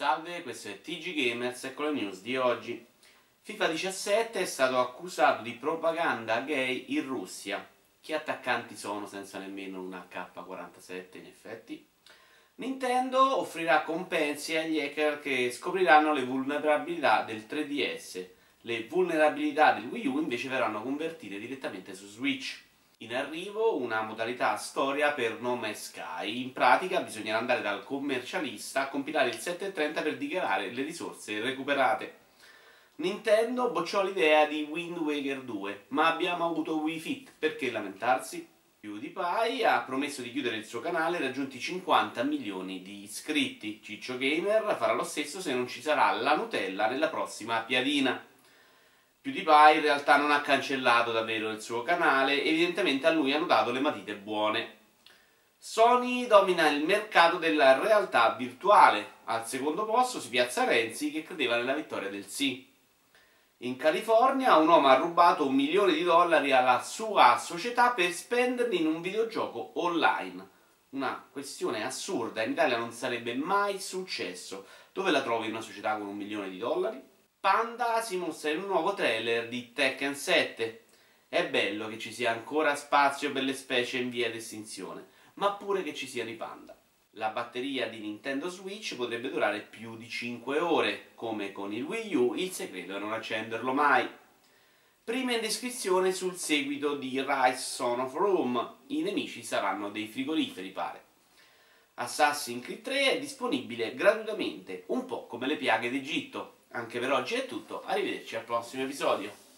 Salve, questo è TG Gamers e con le news di oggi. FIFA 17 è stato accusato di propaganda gay in Russia. Che attaccanti sono senza nemmeno una K47 in effetti? Nintendo offrirà compensi agli hacker che scopriranno le vulnerabilità del 3DS. Le vulnerabilità del Wii U invece verranno convertite direttamente su Switch. In arrivo una modalità storia per nome Sky. In pratica bisognerà andare dal commercialista a compilare il 730 per dichiarare le risorse recuperate. Nintendo bocciò l'idea di Wind Waker 2, ma abbiamo avuto Wii Fit, perché lamentarsi? PewDiePie ha promesso di chiudere il suo canale raggiunti 50 milioni di iscritti. Ciccio Gamer farà lo stesso se non ci sarà la Nutella nella prossima piadina. PewDiePie in realtà non ha cancellato davvero il suo canale, evidentemente a lui hanno dato le matite buone. Sony domina il mercato della realtà virtuale. Al secondo posto si piazza Renzi che credeva nella vittoria del sì. In California un uomo ha rubato un milione di dollari alla sua società per spenderli in un videogioco online. Una questione assurda, in Italia non sarebbe mai successo. Dove la trovi una società con un milione di dollari? Panda si mostra in un nuovo trailer di Tekken 7. È bello che ci sia ancora spazio per le specie in via d'estinzione, ma pure che ci siano i panda. La batteria di Nintendo Switch potrebbe durare più di 5 ore, come con il Wii U, il segreto è non accenderlo mai. Prima indiscrezione sul seguito di Rise Son of Rome, i nemici saranno dei frigoriferi pare. Assassin's Creed 3 è disponibile gratuitamente, un po' come le piaghe d'Egitto. Anche per oggi è tutto, arrivederci al prossimo episodio.